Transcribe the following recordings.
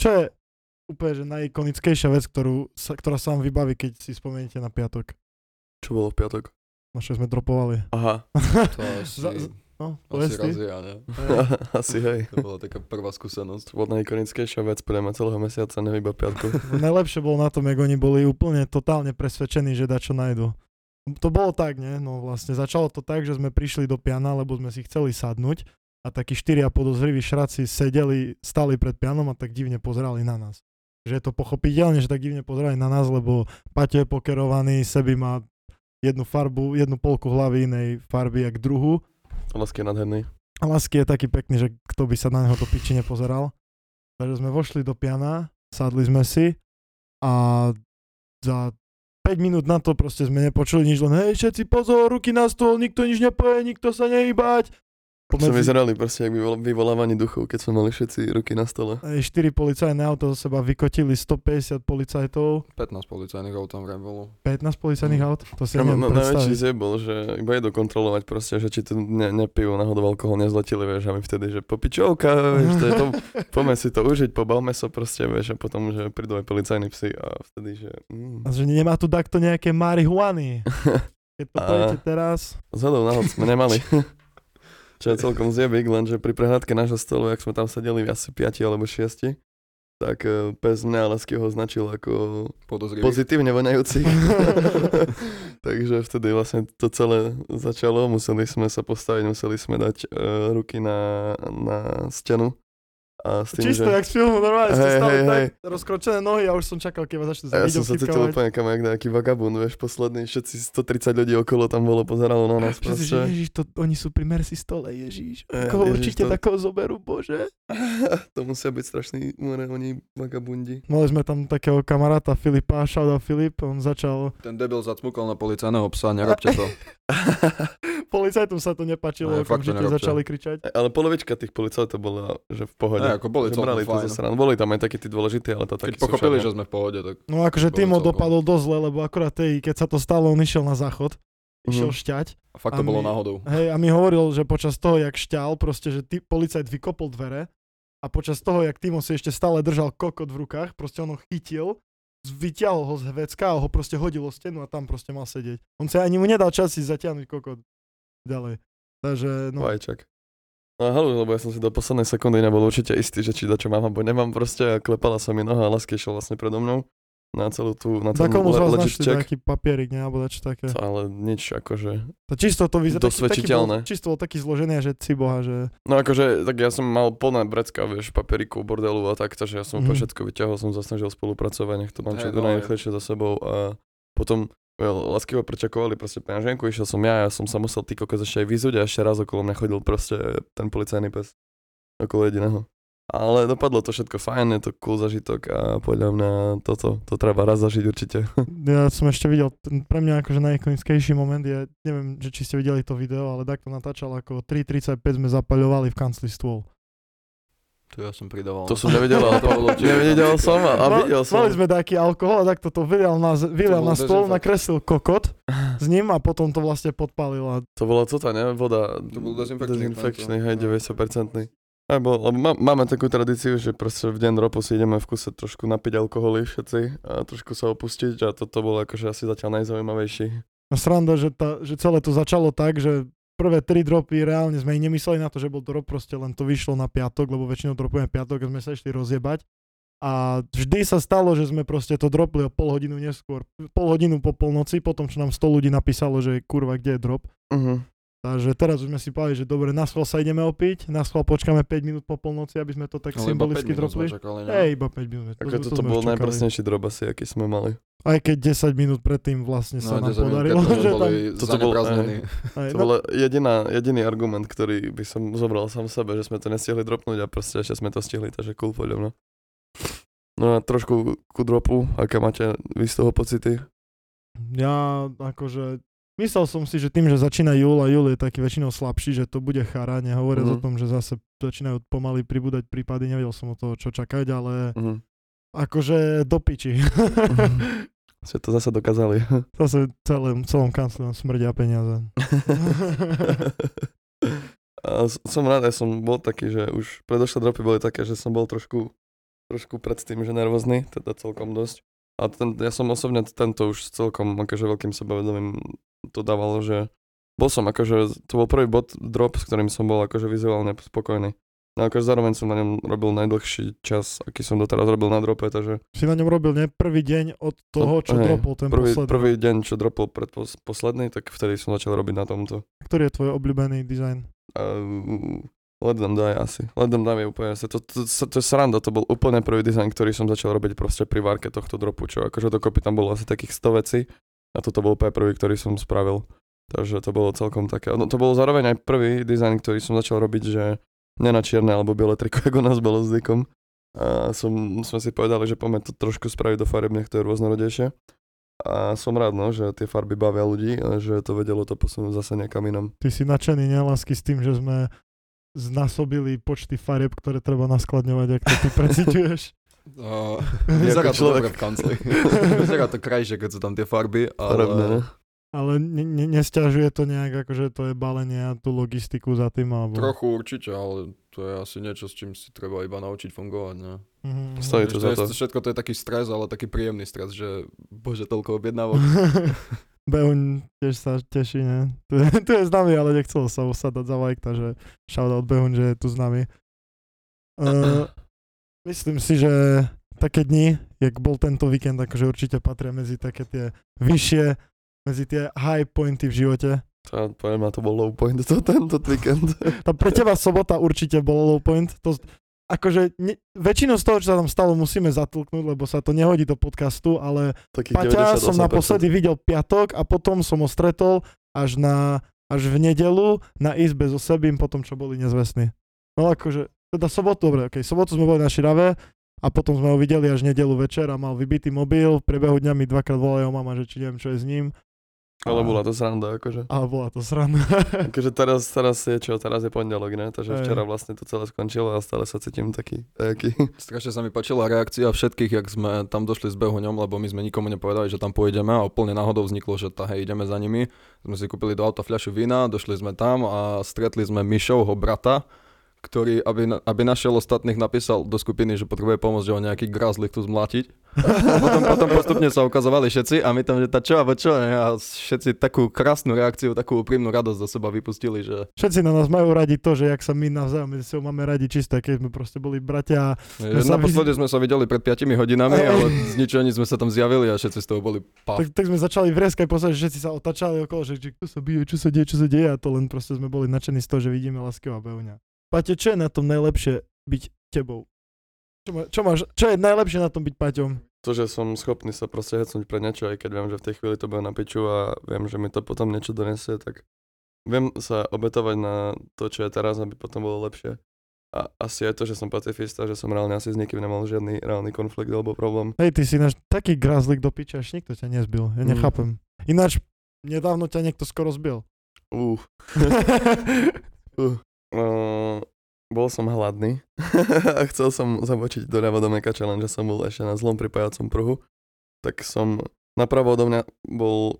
Čo je úplne že najikonickejšia vec, ktorú, sa, ktorá sa vám vybaví, keď si spomeniete na piatok? Čo bolo v piatok? No čo sme dropovali. Aha, To asi, Za- no, asi povedz ty. raz ja, ne? asi hej. To bola taká prvá skúsenosť. Bola najikonickejšia vec pre mňa celého mesiaca, ne iba piatku. Najlepšie bolo na tom, jak oni boli úplne totálne presvedčení, že dačo nájdu. To bolo tak, nie? No vlastne začalo to tak, že sme prišli do piana, lebo sme si chceli sadnúť a takí štyria podozriví šraci sedeli, stali pred pianom a tak divne pozerali na nás. Že je to pochopiteľne, že tak divne pozerali na nás, lebo Paťo je pokerovaný, Sebi má jednu farbu, jednu polku hlavy inej farby, jak druhú. Lásky je nádherný. A Lasky je taký pekný, že kto by sa na neho to piči nepozeral. Takže sme vošli do piana, sadli sme si a za 5 minút na to proste sme nepočuli nič, len hej, všetci pozor, ruky na stôl, nikto nič nepoje, nikto sa nehýbať. Sme vyzerali proste jak vyvol- vyvolávanie duchov, keď sme mali všetci ruky na stole. Ej, 4 policajné auto zo seba vykotili 150 policajtov, 15 policajných aut tam vraj bolo. 15 policajných aut, to si Ja, neviem na, najväčší predstaviť. zjeb bol, že iba jedu kontrolovať proste, že či tu ne, nepijú náhodou alkohol, nezletili, vieš, a my vtedy, že popičovka, vieš, to je to, poďme si to užiť, pobavme sa proste, vieš, a potom, že prídu aj policajní psi a vtedy, že... Mm. A že nemá tu takto nejaké marihuany. Keď to A- pojete teraz, Zhodou náhod sme nemali. Čo je celkom zjebik, lenže pri prehľadke nášho stolu, jak sme tam sedeli asi 5 alebo 6, tak eh, pes Lasky ho označil ako Podozrivý. pozitívne voňajúci. Takže vtedy vlastne to celé začalo, museli sme sa postaviť, museli sme dať uh, ruky na, na stenu. A s tým, Čisto že... jak z filmu, normálne ste Hej, stali hej, tak, hej. rozkročené nohy a už som čakal, keď vás začnú ja som sa cítil úplne kam jak nejaký vagabund, vieš, posledný, všetci 130 ľudí okolo tam bolo, pozeralo na nás Všetci, že proste. Ježiš, to, oni sú pri Mercy stole, Ježiš. Koho Ježiš, určite to- takého zoberú, bože. to musia byť strašní more, oni vagabundi. Mali sme tam takého kamaráta Filipa, shoutout Filip, on začal, Ten debil zacmukol na policajného psa, nerobte to. policajtom sa to nepačilo, Ne, fakt to okamžite začali kričať. Ale polovička tých policajtov bola, že v pohode. Ne, ako boli že celkom brali to fajn. zo strany. Boli tam aj takí tí dôležití, ale to Keď takí sú pochopili, že sme v pohode, tak No akože Timo dopadol dosť zle, lebo akurát tej, keď sa to stalo, on išiel na záchod, išiel Mhm. šťať. fakt A to bolo my- náhodou. Hej, a mi hovoril, že počas toho, jak šťal, proste, že ty, policajt vykopol dvere a počas toho, jak Timo si ešte stále držal kokot v rukách, proste on ho chytil, vyťahol ho z vecka a ho proste hodil o stenu a tam proste mal sedieť. On sa ani mu nedal čas si zatiahnuť kokot ďalej. Takže, no, Vajčak. No halu, lebo ja som si do poslednej sekundy nebol určite istý, že či čo mám alebo nemám proste a klepala sa mi noha a Lasky išiel vlastne predo mnou na celú tú, na z le- vás legit check. nejaký papierik, ne, alebo dačo také. Ale nič akože... To čisto to vyzerá, taký, taký bol, Dosvedčiteľné. čisto bol taký zložený, že si boha, že No akože, tak ja som mal plné brecka, vieš, papieriku, bordelu a tak, takže ja som mm. všetko vyťahol, som sa snažil spolupracovať, nech to mám čo najrychlejšie za sebou a potom ho prečakovali proste peňaženku, išiel som ja, ja som sa musel ty kokos ešte aj vyzuť a ešte raz okolo mňa chodil proste ten policajný pes okolo jediného. Ale dopadlo to všetko fajn, je to cool zažitok a podľa mňa toto, to treba raz zažiť určite. ja som ešte videl, pre mňa akože najikonickejší moment je, neviem, že či ste videli to video, ale takto natáčal ako 3.35 sme zapaľovali v kancli stôl. To ja som pridával. To som nevedel, ale to bolo Nevedel som a, videl som. Mali sme taký alkohol a takto to vylial na, vylial bol na stôl, dezinfekt. nakreslil kokot s ním a potom to vlastne podpálil a To bola tota, ne? Voda. To bol dezinfekčný Dezinfekčný, hej, 90%. Aj bol, lebo má, máme takú tradíciu, že proste v deň ropu si ideme v kuse trošku napiť alkoholy všetci a trošku sa opustiť a toto bolo akože asi zatiaľ najzaujímavejší. a sranda, že, tá, že celé to začalo tak, že prvé tri dropy reálne sme i nemysleli na to, že bol drop, proste len to vyšlo na piatok, lebo väčšinou dropujeme piatok a sme sa išli rozjebať. A vždy sa stalo, že sme proste to dropli o pol hodinu neskôr. Pol hodinu po polnoci, potom čo nám 100 ľudí napísalo, že kurva, kde je drop. Uh-huh. Takže teraz už sme si povedali, že dobre, na schvál sa ideme opiť, na schvál počkáme 5 minút po polnoci, aby sme to tak Ale iba 5 symbolicky dropli. ne? Hej, iba 5 minút. Ako to toto sme bol najpresnejší drop asi, aký sme mali. Aj keď 10 minút predtým vlastne sa No, nám 10 minút podarilo, že tam... Toto bol- zanepraznení. Aj, To no, bol jediná, jediný argument, ktorý by som zobral sám sebe, že sme to nestihli dropnúť a proste ešte sme to stihli, takže cool podľa mňa. No a trošku ku dropu, aké máte vy z toho pocity? Ja akože myslel som si, že tým, že začína júl a júl je taký väčšinou slabší, že to bude chara, nehovoriac Mhm. o tom, že zase začínajú pomaly pribúdať prípady, nevedel som o toho čo čakať, ale Uh-huh. akože do piči. Ste to zase dokázali. zase celém, celom kanclu smrdia peniaze. A som rád, ja som bol taký, že už predošlé dropy boli také, že som bol trošku trošku predtým, že nervózny, teda celkom dosť. A ten, ja som osobne tento už celkom akože veľkým sebavedomím to dával, že bol som akože, to bol prvý bod drop, s ktorým som bol akože vizuálne spokojný. No akože zároveň som na ňom robil najdlhší čas, aký som doteraz robil na drope, takže Si na ňom robil, nie? Prvý deň od toho, čo hej, dropol ten prvý, posledný. prvý deň, čo dropol pred pos, posledný, tak vtedy som začal robiť na tomto. Ktorý je tvoj obľúbený dizajn? Uh, let them die asi. Them die je úplne, to, to, to, to, to je sranda, to bol úplne prvý dizajn, ktorý som začal robiť proste pri várke tohto dropu, čo akože dokopy tam bolo asi takých 100 vecí a toto bol prvý, ktorý som spravil. Takže to bolo celkom také, no to bol zároveň aj prvý dizajn, ktorý som začal robiť, že ne na čierne alebo biele triko, ako nás bolo zvykom. A som, sme si povedali, že poďme to trošku spraviť do farieb, nech to je rôznorodejšie. A som rád, no, že tie farby bavia ľudí a že to vedelo to posunúť zase niekam inam. Ty si nadšený, nelásky s tým, že sme znasobili počty farieb, ktoré treba naskladňovať, ak to ty preciťuješ. Uh, vyzerá to dobre v kancli. vyzerá to krajšie, keď sú tam tie farby, ale? Ale ne, ne, nesťažuje to nejak, akože to je balenie a tú logistiku za tým, alebo... trochu určite, ale to je asi niečo, s čím si treba iba naučiť fungovať. Ne? Mhm. Stojí to za to. je- Všetko to je taký stres, ale taký príjemný stres, že bože, toľko objednávok. Behuň tiež sa teší, ne? Tu je, tu je s nami, ale nechcel sa usadať za like, takže shoutout Behuň, že je tu s nami. Uh, myslím si, že také dni, jak bol tento víkend, akože určite patria medzi také tie vyššie, medzi tie high pointy v živote. To, poviem, ma to bol low point to, tento víkend. Tá pre teba sobota určite bolo low point. To, akože ne, väčšinu z toho, čo sa tam stalo, musíme zatlknúť, lebo sa to nehodí do podcastu, ale Takých Paťa 98%. som naposledy videl piatok a potom som ho stretol až na až v nedelu na izbe so Sebím, potom čo boli nezvestní. No akože, teda sobotu, dobre, okej, sobotu sme boli na Širave a potom sme ho videli až nedelu večer a mal vybitý mobil, v priebehu dňa mi dvakrát volajú mama, že či neviem, čo je s ním. Ale bola to sranda, akože. Ale bola to sranda. Akože teraz, teraz je čo, teraz je pondelok, ne? Takže Hej. včera vlastne to celé skončilo a stále sa cítim taký, taký. Strašne sa mi páčila reakcia všetkých, jak sme tam došli s behuňom, lebo my sme nikomu nepovedali, že tam pôjdeme a úplne náhodou vzniklo, že tá, hej, ideme za nimi. Sme si kúpili do auta fľašu vína, došli sme tam a stretli sme Mišovho brata, ktorý, aby, na- aby našiel ostatných, napísal do skupiny, že potrebuje pomôcť, že ho nejaký grazlik tu zmlatiť. A potom, potom postupne sa ukazovali všetci a my tam, že tá čo, alebo čo, ne? a všetci takú krásnu reakciu, takú úprimnú radosť do seba vypustili, že, Všetci na nás majú radi to, že jak sa my navzájom medzi sebou máme radi čisté, keď sme proste boli bratia. sa naposledy sme sa videli pred 5 hodinami, ale z ničoho nič sme sa tam zjavili a všetci z toho boli paf. Tak, tak sme začali vrieskať, posledne, že všetci sa otačali okolo, že, kto sa bije, čo sa deje, čo sa deje a to len proste sme boli nadšení z toho, že vidíme Laského a Behuňa. Paťo, čo je na tom najlepšie byť tebou? Čo, má, čo, máš, čo je najlepšie na tom byť Paťom? To, že som schopný sa proste hecnúť pre niečo, aj keď viem, že v tej chvíli to bude na piču a viem, že mi to potom niečo donesie, tak viem sa obetovať na to, čo je teraz, aby potom bolo lepšie. A asi aj to, že som pacifista, že som reálne asi s nikým nemal žiadny reálny konflikt alebo problém. Hej, ty si náš taký grazlik do piče, až nikto ťa nezbil. Ja Mm. nechápem. Ináč, nedávno ťa niekto skoro zbil. Uh, uh. Uh, bol som hladný a chcel som zabočiť doľava do Meka Challenge, že som bol ešte na zlom pripájacom pruhu. Tak som, napravo odo mňa bol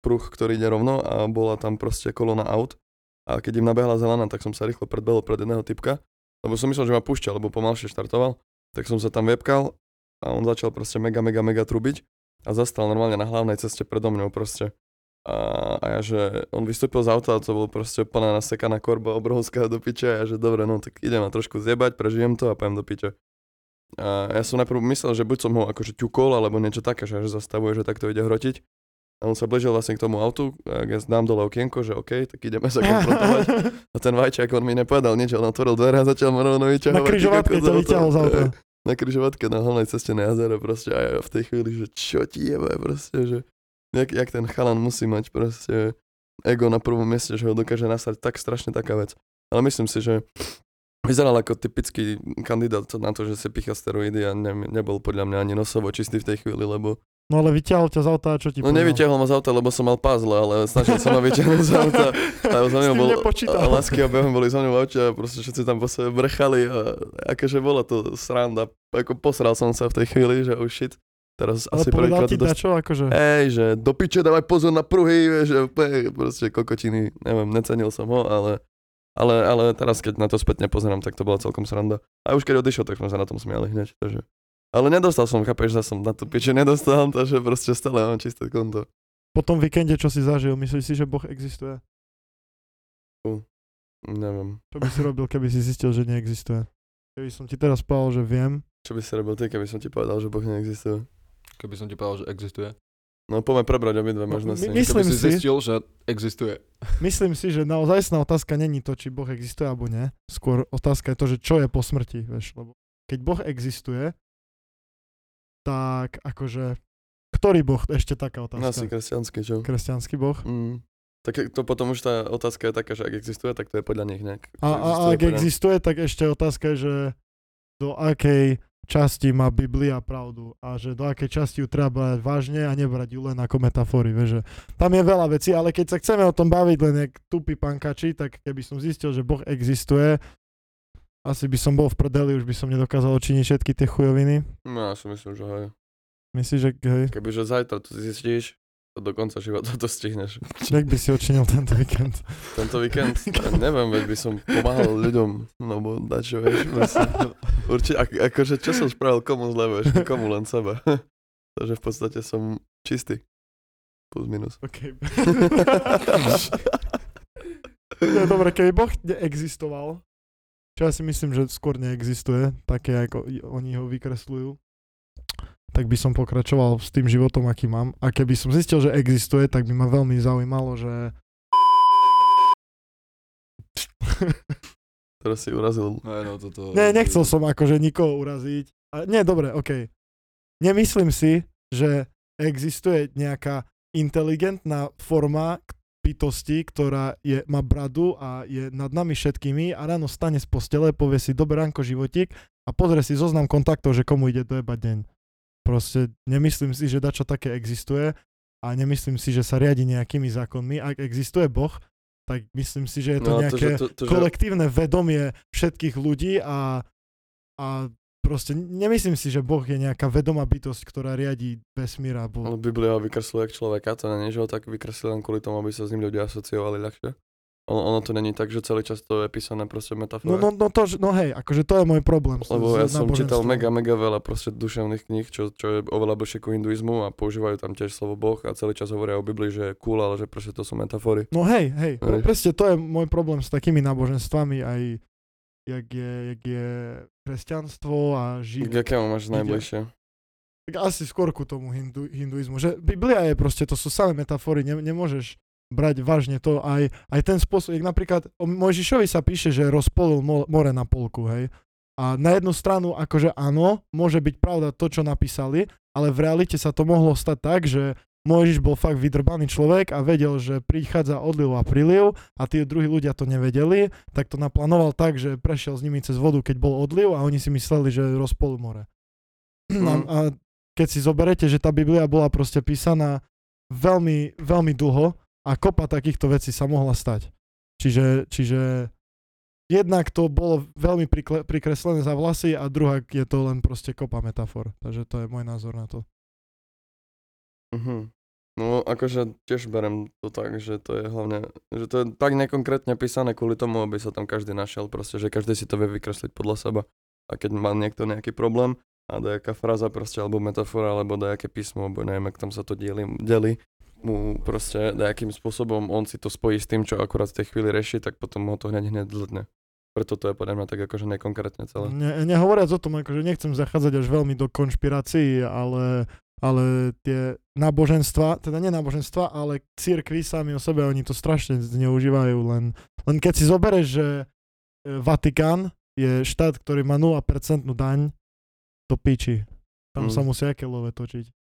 pruh, ktorý ide rovno a bola tam proste kolona aut. A keď im nabehla zelená, tak som sa rýchlo predbehol pred jedného typka, lebo som myslel, že ma púšťa, lebo pomalšie štartoval. Tak som sa tam webkal a on začal proste mega, mega, mega trubiť a zastal normálne na hlavnej ceste predo mňou proste. A, a ja, že on vystúpil z auta a to bol proste plná nasekaná korba obrovská do piče a ja, že dobre, no tak idem ma trošku zjebať, prežijem to a pojem do piče. A ja som najprv myslel, že buď som ho akože ťukol alebo niečo také, že, že zastavuje, že takto ide hrotiť. A on sa blížil vlastne k tomu autu, a ja dám dole okienko, že OK, tak ideme sa konfrontovať. A ten vajčák, on mi nepovedal nič, on otvoril dvere a začal ma rovno vyťahovať. Na križovatke za vyťahol z auta. Na križovatke na hlavnej ceste na jazero proste a ja v tej chvíli, že čo ti jebe proste, že jak, jak ten chalan musí mať proste ego na prvom mieste, že ho dokáže nasať tak strašne taká vec. Ale myslím si, že vyzeral ako typický kandidát na to, že si picha steroidy a ne, nebol podľa mňa ani nosovo čistý v tej chvíli, lebo No ale vyťahol ťa z auta a čo ti No povedal? nevyťahol ma z auta, lebo som mal puzzle, ale snažil sa ma vyťahnuť z auta. A za mňou bol, a lásky a behom boli za mňou v aute a proste všetci tam po sebe brechali a akože bola to sranda. Ako posral som sa v tej chvíli, že oh shit. Teraz Ale asi prvýkrát ti to dačo, akože... Ej, že do piče dávaj pozor na pruhy, vieš, proste kokotiny, neviem, necenil som ho, ale, ale, ale teraz keď na to spätne pozerám, tak to bola celkom sranda. A už keď odišiel, tak sme sa na tom smiali hneď, takže Ale nedostal som, chápeš, že som na tú piče nedostal, takže proste stále mám čisté konto. Po tom víkende, čo si zažil, myslíš si, že Boh existuje? Neviem. Čo by si robil, keby si zistil, že neexistuje? Keby som ti teraz povedal, že viem, Čo by si robil ty, keby som ti povedal, že Boh neexistuje? Keby som ti povedal, že existuje. No poďme prebrať obidve No, možnosti. my- Myslím Keby si si- zistil, že existuje. Myslím si, že naozajstná otázka není to, či Boh existuje alebo nie. Skôr otázka je to, že čo je po smrti, vieš, lebo keď Boh existuje, tak akože, ktorý Boh, ešte taká No, Asi otázka. kresťanský, čo? Kresťanský Boh. Mm. Tak to potom už tá otázka je taká, že ak existuje, tak to je podľa nich nejak. A, a ak existuje, tak ešte otázka je, že do akej časti má Biblia pravdu a že do akej časti ju treba brať vážne a nebrať ju len ako metafory, vieš, že tam je veľa vecí, ale keď sa chceme o tom baviť len jak tupí pankači, tak keby som zistil, že Boh existuje, asi by som bol v prdeli, už by som nedokázal očiniť všetky tie chujoviny. No ja si myslím, že hej. Myslíš, že hej, Kebyže zajtra to zistíš, do konca života to stihneš. jak by si očinil tento víkend? Tento víkend, neviem, veď by som pomáhal ľuďom, lebo dačo, vieš. Určite, ak, akože čo som spravil komu zle, vieš, komu len sebe. Takže v podstate som čistý. Plus minus. OK. Nie, dobre, keby Boh neexistoval, čo ja si myslím, že skôr neexistuje, také ako oni ho vykresľujú, tak by som pokračoval s tým životom, aký mám. A keby som zistil, že existuje, tak by ma veľmi zaujímalo, že... Teraz si urazil. No, no, toto... Nie, nechcel som akože nikoho uraziť. A nie, dobre, OK. Nemyslím si, že existuje nejaká inteligentná forma bytosti, ktorá je, má bradu a je nad nami všetkými a ráno stane z postele, povie si dobre ránko životík a pozrie si zoznam kontaktov, že komu ide dojebať deň. Proste nemyslím si, že dačo také existuje a nemyslím si, že sa riadi nejakými zákonmi. Ak existuje Boh, tak myslím si, že je to No, nejaké že- to, to, že, kolektívne vedomie všetkých ľudí a, a proste nemyslím si, že Boh je nejaká vedomá bytosť, ktorá riadi vesmír ale alebo... Biblia ho vykresluje jak človeka, to nie, že ho tak vykreslil len kvôli tomu, aby sa s ním ľudia asociovali ľahšie. Ono, ono to není tak, že celý čas to je písané proste v No, metafore. no, no, to, no hej, akože to je môj problém. Lebo ja som čítal mega, mega veľa proste duševných kníh, čo, čo je oveľa bližšie ku hinduizmu a používajú tam tiež slovo Boh a celý čas hovoria o Biblii, že je cool, ale že proste to sú metafory. No hej, hej, Hej. presne to je môj problém s takými náboženstvami aj jak je, jak je kresťanstvo a K živ... akému máš najbližšie? Tak asi skôr ku tomu hindu, hinduizmu, že Biblia je proste, to sú samé metafory, ne, nemôžeš brať vážne to aj, aj ten spôsob, jak napríklad o Mojžišovi sa píše, že rozpolil mo- more na polku, hej. A na jednu stranu, akože áno, môže byť pravda to, čo napísali, ale v realite sa to mohlo stať tak, že Mojžiš bol fakt vydrbaný človek a vedel, že prichádza odliv a príliv a tí druhí ľudia to nevedeli, tak to naplánoval tak, že prešiel s nimi cez vodu, keď bol odliv a oni si mysleli, že rozpolil more. A, Mhm. a keď si zoberete, že tá Biblia bola proste písaná veľmi, veľmi dlho a kopa takýchto vecí sa mohla stať. Čiže, čiže jednak to bolo veľmi prikle, prikreslené za vlasy a druhá je to len proste kopa metafor. Takže to je môj názor na to. Mhm. No akože tiež berem to tak, že to je hlavne, že to je tak nekonkrétne písané kvôli tomu, aby sa tam každý našiel, proste, že každý si to vie vykresliť podľa seba. A keď má niekto nejaký problém a nejaká fráza proste, alebo metafora, alebo nejaké písmo, alebo neviem, ak tam sa to delí, delí, mu proste nejakým spôsobom on si to spojí s tým, čo akurát v tej chvíli rieši, tak potom ho to hneď hneď zletne. Preto to je podľa mňa tak akože nekonkrétne celé. Ne, nehovoriac o tom, akože nechcem zachádzať až veľmi do konšpirácií, ale, ale tie náboženstva, teda nie náboženstva, ale církvy sami o sebe, oni to strašne zneužívajú. Len, len keď si zoberieš, že e, Vatikán je štát, ktorý má 0% daň, to piči. Tam Mm. sa musia aké love točiť.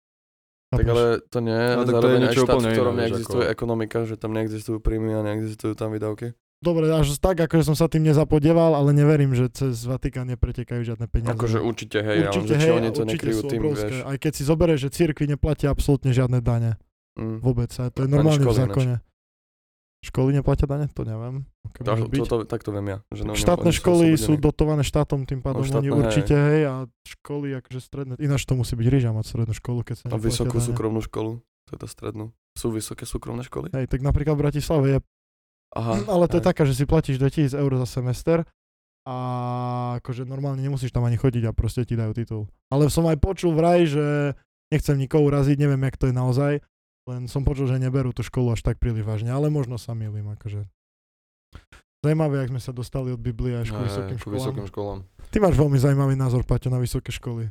Tak ale to nie No, tak to je zároveň aj niečo štát, v ktorom neexistuje ako- ekonomika, že tam neexistujú príjmy a neexistujú tam výdavky. Dobre, až tak, akože som sa tým nezapodieval, ale neverím, že cez Vatikán nepretekajú žiadne peniaze. Akože určite hej, určite, ale hej, oni to nekryjú tým, obrovské. vieš. Aj keď si zoberieš, že církvy neplatia absolútne žiadne dane. Mm. Vôbec, a to je normálne v zákone. Školy neplatia dane? To neviem. Aké To, to, to, tak to viem ja. Že no, Štátne školy sú dotované štátom, tým pádom štátne, oni hej. určite, hej, a školy akože stredné, ináč to musí byť ríža mať strednú školu, keď sa A vysokú dane. súkromnú školu, teda strednú. Sú vysoké súkromné školy? Hej, tak napríklad v Bratislave je, Aha. ale to je hej. taká, že si platíš 2000 eur za semester a akože normálne nemusíš tam ani chodiť a proste ti dajú titul. Ale som aj počul vraj, že nechcem nikoho uraziť, neviem, jak to je naozaj, len som počul, že neberú tú školu až tak príliš vážne, ale možno sa milím, akože. Zaujímavé, jak sme sa dostali od Biblie až ku Hej, vysokým školám. vysokým školám. Ty máš veľmi zaujímavý názor, Paťo, na vysoké školy.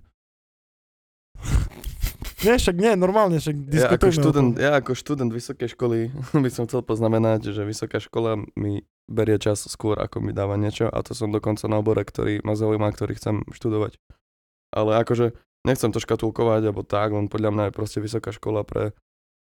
nie, však nie, normálne, však Ja ako, diskutujme študent, ja ako študent vysokej školy by som chcel poznamenať, že vysoká škola mi berie čas skôr, ako mi dáva niečo a to som dokonca na obore, ktorý ma zaujíma, ktorý chcem študovať. Ale akože nechcem to škatulkovať, alebo tak, len podľa mňa je proste vysoká škola pre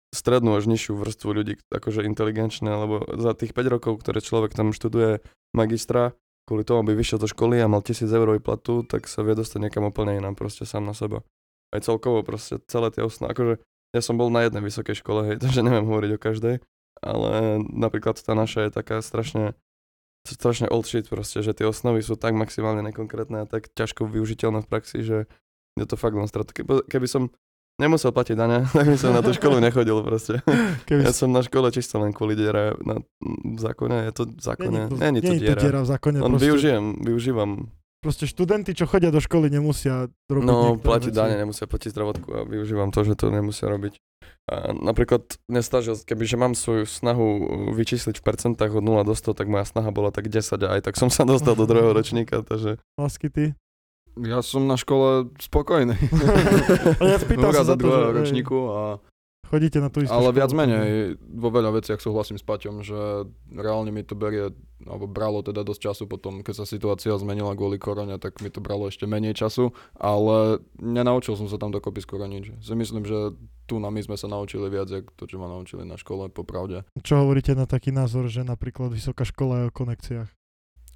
strednú až nižšiu vrstvu ľudí, akože inteligenčné, lebo za tých 5 rokov, ktoré človek tam študuje magistra, kvôli tomu, aby vyšiel do školy a mal 1000 eur platu, tak sa vie dostať niekam úplne inám, proste sám na seba. Aj celkovo proste celé tie osnovy, akože ja som bol na jednej vysokej škole, hej, takže neviem hovoriť o každej, ale napríklad tá naša je taká strašne strašne old shit proste, že tie osnovy sú tak maximálne nekonkrétne a tak ťažko využiteľné v praxi, že je to fakt len strata. Keby som nemusel platiť dane, tak by som na tú školu nechodil proste. Keby Ja som na škole čisto len kvôli diere na, v zákone, je to v zákone, není to, nie je to diera. diera v zákone, Len proste, využijem, využívam. proste študenti, čo chodia do školy, nemusia robiť No, platiť veci. dane, nemusia platiť zdravotku a využívam to, že to nemusia robiť. A napríklad nestažil, kebyže mám svoju snahu vyčísliť v percentách od 0 do 100, tak moja snaha bola tak 10 a aj tak som sa dostal do druhého ročníka, takže... Lásky ty? Ja som na škole spokojný. Ja spýtal sa za to, že ročníku a chodíte na tú istú Ale školu. viac menej, vo veľa veciach súhlasím s Paťom, že reálne mi to berie, alebo bralo teda dosť času potom, keď sa situácia zmenila kvôli korone, tak mi to bralo ešte menej času, ale nenaučil som sa tam dokopy skoro nič. Si myslím, že tu na my sme sa naučili viac, ako to, čo ma naučili na škole, popravde. Čo hovoríte na taký názor, že napríklad vysoká škola je o konekciách?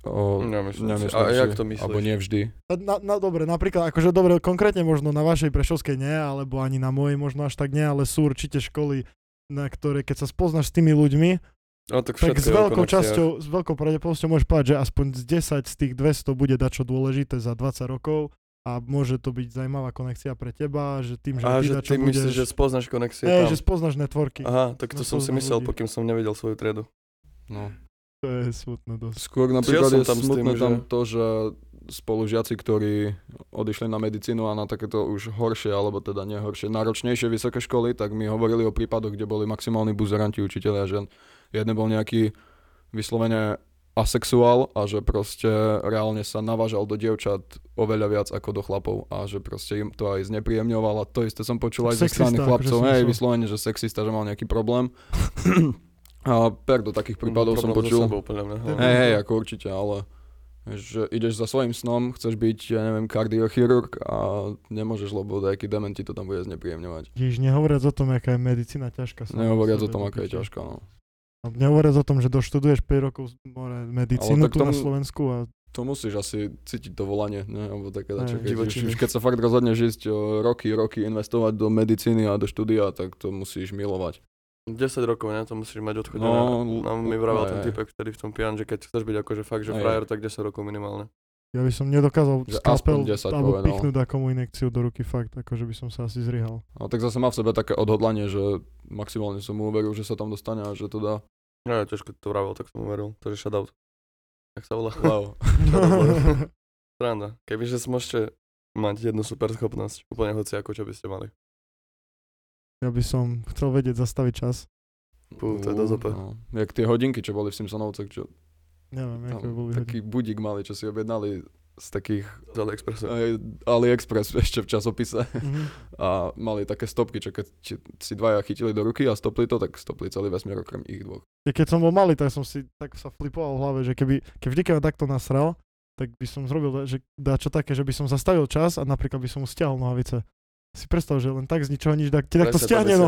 O, Nemyslím si. nemyslím A si, jak to myslíš? Alebo nie vždy. Na, na, dobre, napríklad, akože dobre, konkrétne možno na vašej Prešovskej nie, alebo ani na mojej možno až tak nie, ale sú určite školy, na ktoré keď sa spoznáš s tými ľuďmi, No, tak, tak s veľkou časťou, s veľkou pravdepodobnosťou môžeš povedať, že aspoň z 10 z tých 200 bude dačo dôležité za 20 rokov a môže to byť zaujímavá konekcia pre teba, že tým, že A ty že dačo ty myslíš, budeš... že spoznáš konexie Ej, tam? že spoznáš networky. Aha, tak to No, som si myslel, ľudí. pokým som nevedel svoju triedu. No. To je smutné dosť. Skôr napríklad je tam s tým, smutné že- tam to, že spolužiaci, ktorí odišli na medicínu a na takéto už horšie, alebo teda nie horšie, náročnejšie vysoké školy, tak mi hovorili o prípadoch, kde boli maximálni buzeranti učiteľia, že jeden bol nejaký vyslovene asexuál a že proste reálne sa navážal do dievčat oveľa viac ako do chlapov a že proste im to aj znepríjemňoval a to isté som počul aj zo strany akože chlapcov, hej, vyslovene, že sexista, že mal nejaký problém. a per do takých prípadov som počul. sebou, podľa mňa. Hej, hej, ako určite, ale že ideš za svojím snom, chceš byť, ja neviem, kardiochirurg a nemôžeš, lebo nejaký dement ti to tam bude znepríjemňovať. Ježiš, nehovoriac o tom, aká je medicína ťažká. Nehovoriac o tom, aká je ťažká, no. A Nehovoriac o tom, že doštuduješ 5 rokov more, medicínu tu na tomu- Slovensku a To musíš asi cítiť to volanie, ne? Alebo také dačo, keď, už, keď sa fakt rozhodneš ísť o, roky, roky investovať do medicíny a do štúdia, tak to musíš milovať. 10 rokov, ne? To musíš mať odchodené. No, No, nám mi vravel ten typek vtedy v tom pian, že keď chceš byť akože fakt, že frajer, tak 10 rokov minimálne. ja by som nedokázal Že skalpel aspoň 10 alebo povedal. pichnúť akomu inekciu do ruky fakt, akože by som sa asi zryhal. A tak zase má v sebe také odhodlanie, že maximálne som mu uveril, že sa tam dostane a že to dá. No ja tiež keď to vravel, tak som uveril. Takže shoutout. Jak sa volá? Wow. Sranda. Kebyže môžete mať jednu super schopnosť, úplne hoci ako čo by ste mali. Ja by som chcel vedieť zastaviť čas. Pú, to je dosť. No. Jak tie hodinky, čo boli v Simpsonovcach, čo Neviem, aké boli taký budík mali, čo si objednali z takých Z AliExpressu. AliExpress ešte v časopise Mhm. a mali také stopky, čo keď si dvaja chytili do ruky a stopli to, tak stopli celý vesmír okrem ich dvoch. Ja Keď som bol malý, tak som si tak sa flipoval v hlave, že keby, keď vždy, keď takto nasral, tak by som zrobil že dá čo také, že by som zastavil čas a napríklad by som mu stiahol nohavice. Si predstav, že len tak z ničoho nič, tak ti takto stiahne ne?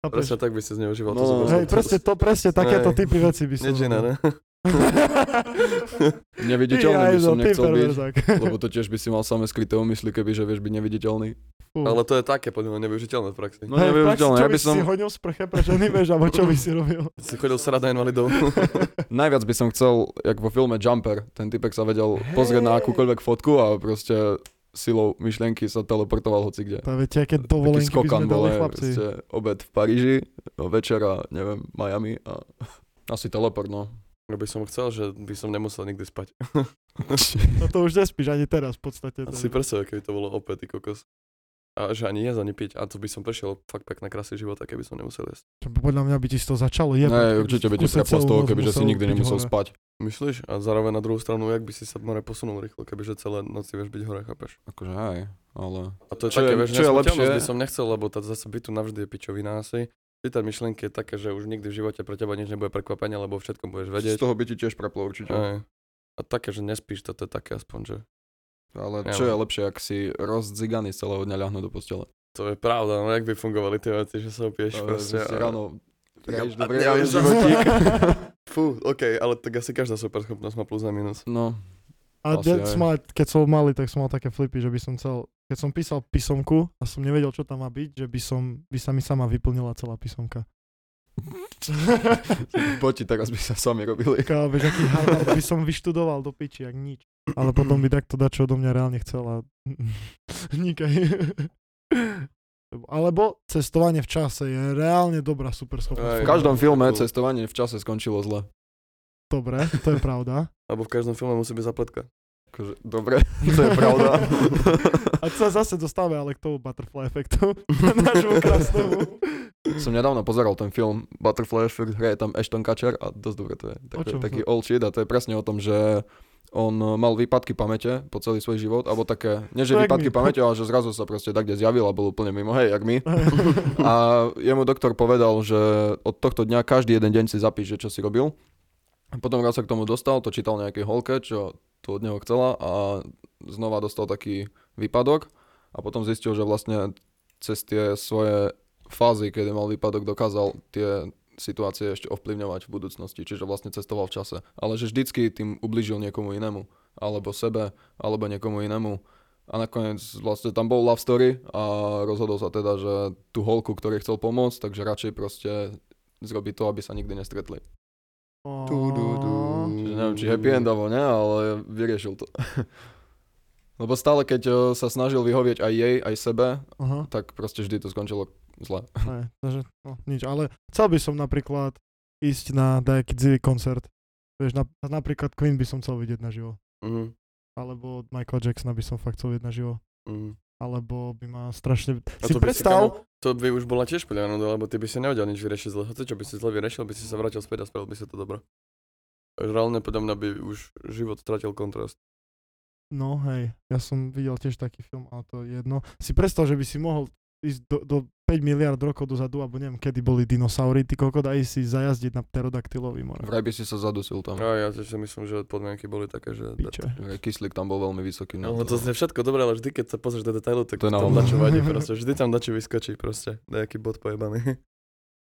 Chápeš? Presne tak by si zneužíval No, to no, zober Hej, presne to, presne takéto typy veci by som iné, ne? Neviditeľný by som nechcel byť, lebo to tiež by si mal samé skryté umysly, keby že vieš byť neviditeľný. Fú. Ale to je také, podľa mňa, nevyužiteľné v praxi. No Hej, nevyužiteľné, praxi, čo ja by som, si hodil sprche pre ženy, vieš, alebo čo by si robil? Si chodil na invalidov. najviac by som chcel, jak vo filme Jumper, ten typek sa vedel pozrieť na akúkoľvek fotku a proste silou myšlienky sa teleportoval hoci kde. To viete, aké Taký dovolenky by skokan sme dali chlapci. obed v Paríži, večera, neviem, Miami a asi teleport, no. No by som chcel, že by som nemusel nikdy spať. No to už nespíš ani teraz v podstate. A si predstav, keby to bolo opäť, kokos. A že ani jesť, ani piť. A to by som prešiel fakt pekné krásy života, keby som nemusel jesť. Podľa mňa by ti z toho začalo jebať. Ne, keby určite by ti preplo z toho, noc kebyže si nikdy nemusel hore. spať. Myslíš? A zároveň na druhú stranu, jak by si sa more posunul rýchlo, kebyže celé noci vieš byť hore, chápeš? Akože hej, ale... A to je Čo také, je- vieš, čo je lepšie- by som nechcel, lebo tá zase bytu navždy je pičovina asi. Tie myšlienky je také, že už nikdy v živote pre teba nič nebude prekvapenie, lebo o všetkom budeš Z vedieť. toho by ti tiež preplo určite. Aj. A také, že nespíš, to je také aspoň, že Ale Ja čo je lepšie, ak si rozdziganý z celého dňa ľahnúť do postele. to je pravda, no jak by fungovali tie veci, že sa opieš To proste. že si a- ráno a dobrý ráno, životík. Fú, ok, ale tak asi každá superschopnosť má plus a minus. No, A de- som mal, keď som malý, tak som mal také flipy, že by som chcel, keď som písal písomku a som nevedel, čo tam má byť, že by som, by sa mi sama vyplnila celá písomka. poďte, teraz by sa sami robili. Kámo, vieš, aký Harvard by som vyštudoval do piči, jak nič. Ale potom by takto dať, čo do mňa reálne chcel a nikaj. Alebo cestovanie v čase je reálne dobrá superschopnosť. Aj. V každom filme cestovanie v čase skončilo zle. Dobre, to je pravda. Alebo v každom filme musí byť zapletka. Akože, dobre, to je pravda. A sa zase dostávame ale k tomu butterfly efektu. Nášmu krásnemu. Som nedávno pozeral ten film Butterfly Effect, hraje tam Ashton Kutcher a dosť dobre to je. Tak, taký old shit a to je presne o tom, že on eh, mal výpadky pamäte po celý svoj život, alebo také, nie že Tak výpadky my. pamäte, ale že zrazu sa proste tak kde zjavil a bol úplne mimo, hej, jak my. A jemu doktor povedal, že od tohto dňa každý jeden deň si zapíš, že čo si robil. Potom raz sa k tomu dostal, to čítal nejakej holke, čo to od neho chcela a znova dostal taký výpadok a potom zistil, že vlastne cez tie svoje fázy, kedy mal výpadok, dokázal tie situácie ešte ovplyvňovať v budúcnosti, čiže vlastne cestoval v čase. Ale že vždycky tým ubližil niekomu inému, alebo sebe, alebo niekomu inému. A nakoniec vlastne tam bol love story a rozhodol sa teda, že tú holku, ktorej chcel pomôcť, takže radšej proste zrobí to, aby sa nikdy nestretli. Čiže neviem, či happy end alebo ne, ale vyriešil to. Lebo stále, keď eh, sa snažil vyhovieť aj jej, aj sebe, Aha. tak proste vždy to skončilo zle. Ne, takže, no, nič, ale chcel by som napríklad ísť na nejaký dzivý koncert. Vieš, na, napríklad Queen by som chcel vidieť naživo. Mhm. Alebo od Michaela Jacksona by som fakt chcel vidieť naživo. Mhm. Alebo by ma strašne... A si to by si, predstav, kamo, to by už bola tiež mňa, lebo ty by si nevedel nič vyriešiť zle. Hoci čo by si zle vyriešil, by si sa vrátil späť a spravil by si to dobro. Reálne podľa mňa by už život stratil kontrast. No hej, ja som videl tiež taký film, ale to je jedno. Si predstav, že by si mohol ísť do, do 5 miliard rokov dozadu, alebo neviem, kedy boli dinosaury, ty a ísť si zajazdiť na pterodaktylový more. Vraj by si sa zadusil tam. A ja si myslím, že podmienky boli také, že... Piče. Kyslík tam bol veľmi vysoký. No, na to je všetko dobré, ale vždy, keď sa pozrieš do detailu, tak To je na tam dačo vadí proste. Vždy tam dačo vyskočí proste. Nejaký bod pojebaný.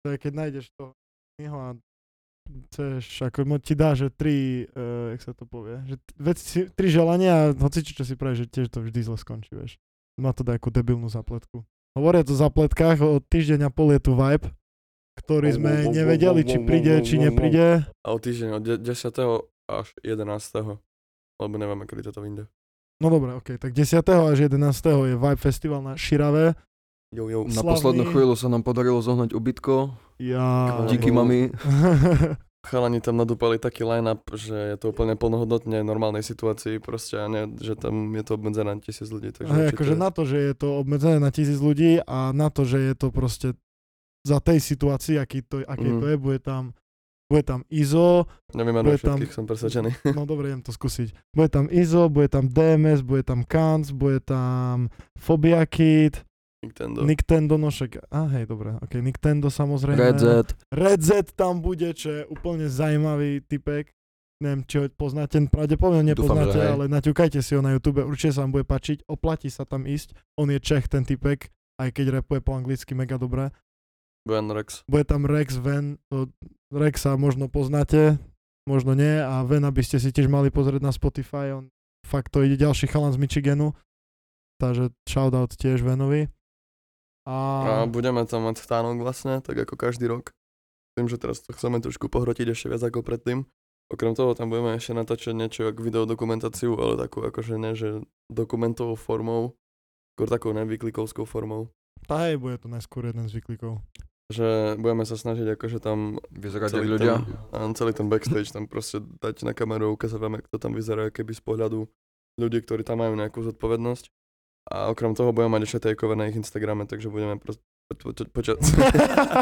To je, keď nájdeš to knihu a chceš, ako ti dá, že tri, uh, jak sa to povie, že veci, tri želania a hoci čo si praje, že tiež to vždy zle skončí, vieš. Má to takú debilnú zapletku. Hovoriac o zapletkách, o týždeň a pol je tu vibe, ktorý sme nevedeli, či príde, či nepríde. A o týždeň od de- 10. až 11. Lebo nevieme, kedy toto vyjde. No dobre, ok, tak 10. až 11. je Vibe Festival na Širave. Jo, jo. Na Slavný. poslednú chvíľu sa nám podarilo zohnať ubytko. Ja... Díky mami. Chalani tam nadúpali taký line-up, že je to úplne plnohodnotne v normálnej situácii proste a ne, že tam je to obmedzené na tisíc ľudí. Takže určite- akože na to, že je to obmedzené na tisíc ľudí a na to, že je to proste za tej situácii, aký to, aký Mhm. to je, bude tam, bude tam IZO, Nevymenujem bude tam- som presvedčený. no dobre, idem to skúsiť. Bude tam IZO, bude tam DMS, bude tam Kans, bude tam Phobia Kid, Nintendo. Nintendo, no však, a hej, dobre, ok, Nintendo samozrejme. Red Z. Red Z tam bude, čo je úplne zaujímavý typek. Neviem, či ho poznáte, pravdepodobne Dúfam, nepoznáte, hej. ale naťukajte si ho na YouTube, určite sa vám bude pačiť, oplatí sa tam ísť. On je Čech, ten typek, aj keď rapuje po anglicky mega dobre. Bujan Rex. Bude tam Rex Ven, to Rexa možno poznáte, možno nie, a Vena by ste si tiež mali pozrieť na Spotify, on fakt to ide ďalší chalan z Michiganu, takže shoutout tiež Venovi. A A, budeme tam mať stánok vlastne, tak ako každý rok. Tým, že teraz to chceme trošku pohrotiť ešte viac ako predtým. Okrem toho tam budeme ešte natáčať niečo ako videodokumentáciu, ale takú akože ne, že dokumentovou formou, skôr takou nevyklikovskou formou. tá hej, bude to najskôr jeden z výklikov. že budeme sa snažiť akože tam Vyzerať celý ľudia. ten, celý ten backstage tam proste dať na kameru, ukázať vám, ako to tam vyzerá, keby z pohľadu ľudí, ktorí tam majú nejakú zodpovednosť. A okrem toho budeme mať ešte takeover na ich Instagrame, takže budeme proste po, po, počas,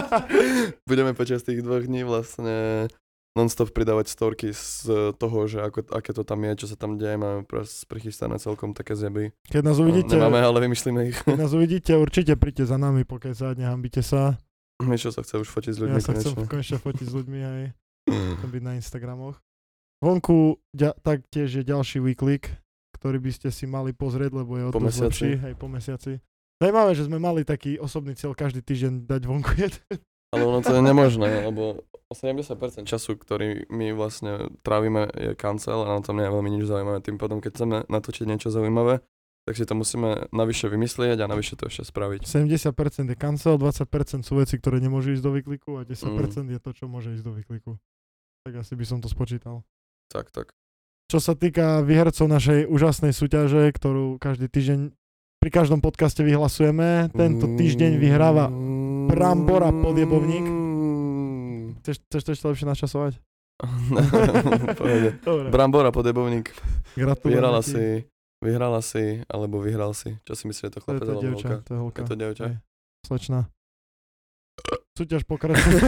budeme počas tých dvoch dní vlastne non-stop pridávať storky z toho, že ako, aké to tam je, čo sa tam deje, máme proste prichystané celkom také zjeby. Keď nás No, uvidíte, nemáme, ale vymyslíme ich. keď nás uvidíte, určite príďte za nami, pokiaľ sa nehambite sa. Mišo sa chce už fotiť s ľuďmi Ja sa chcem konečne. konečne fotiť s ľuďmi aj chcem byť na Instagramoch. Vonku ďa, taktiež je ďalší weeklik, ktorý by ste si mali pozrieť, lebo je o mesiaci. lepší, aj po mesiaci. Zajímavé, že sme mali taký osobný cieľ každý týždeň dať vonku jeden. Ale ono to je nemožné, lebo 70% času, ktorý my vlastne trávime, je cancel a na tom nie je veľmi nič zaujímavé. Tým pádom, keď chceme natočiť niečo zaujímavé, tak si to musíme navyše vymyslieť a navyše to ešte spraviť. 70% je cancel, 20% sú veci, ktoré nemôžu ísť do wykliku a 10% Mm. je to, čo môže ísť do wykliku. Tak asi by som to spočítal. Tak, tak. Čo sa týka výhercov našej úžasnej súťaže, ktorú každý týždeň pri každom podcaste vyhlasujeme, tento týždeň vyhráva Brambora podjebovník. Chceš, chceš to ešte lepšie načasovať? Brambora podebovník. Gratulujem. Vyhrala ti. si, vyhrala si, alebo vyhral si. Čo si myslíš, je to chlapec to alebo holka? to je holka. Je to dievča? Hej. Súťaž pokračuje.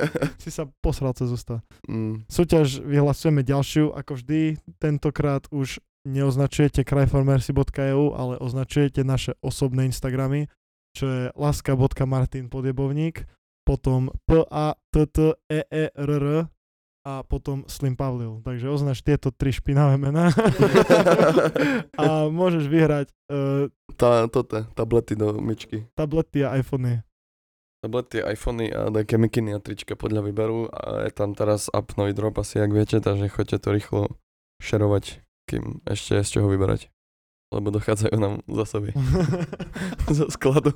si sa posral cez ústa. Mm. Súťaž vyhlasujeme ďalšiu, ako vždy. Tentokrát už neoznačujete cryformercy.eu, ale označujete naše osobné Instagramy, čo je laska.martinpodjebovník, potom p a t t e e r r a potom Slim Pavlil. Takže označ tieto tri špinavé mená a môžeš vyhrať uh, Tá, toto, tablety do myčky. tablety a iPhony. Tablety, iPhony a také mikiny a trička podľa výberu a je tam teraz up nový drop asi, jak viete, takže choďte to rýchlo šerovať, kým ešte je z čoho vyberať. Lebo dochádzajú nám zásoby zo skladu.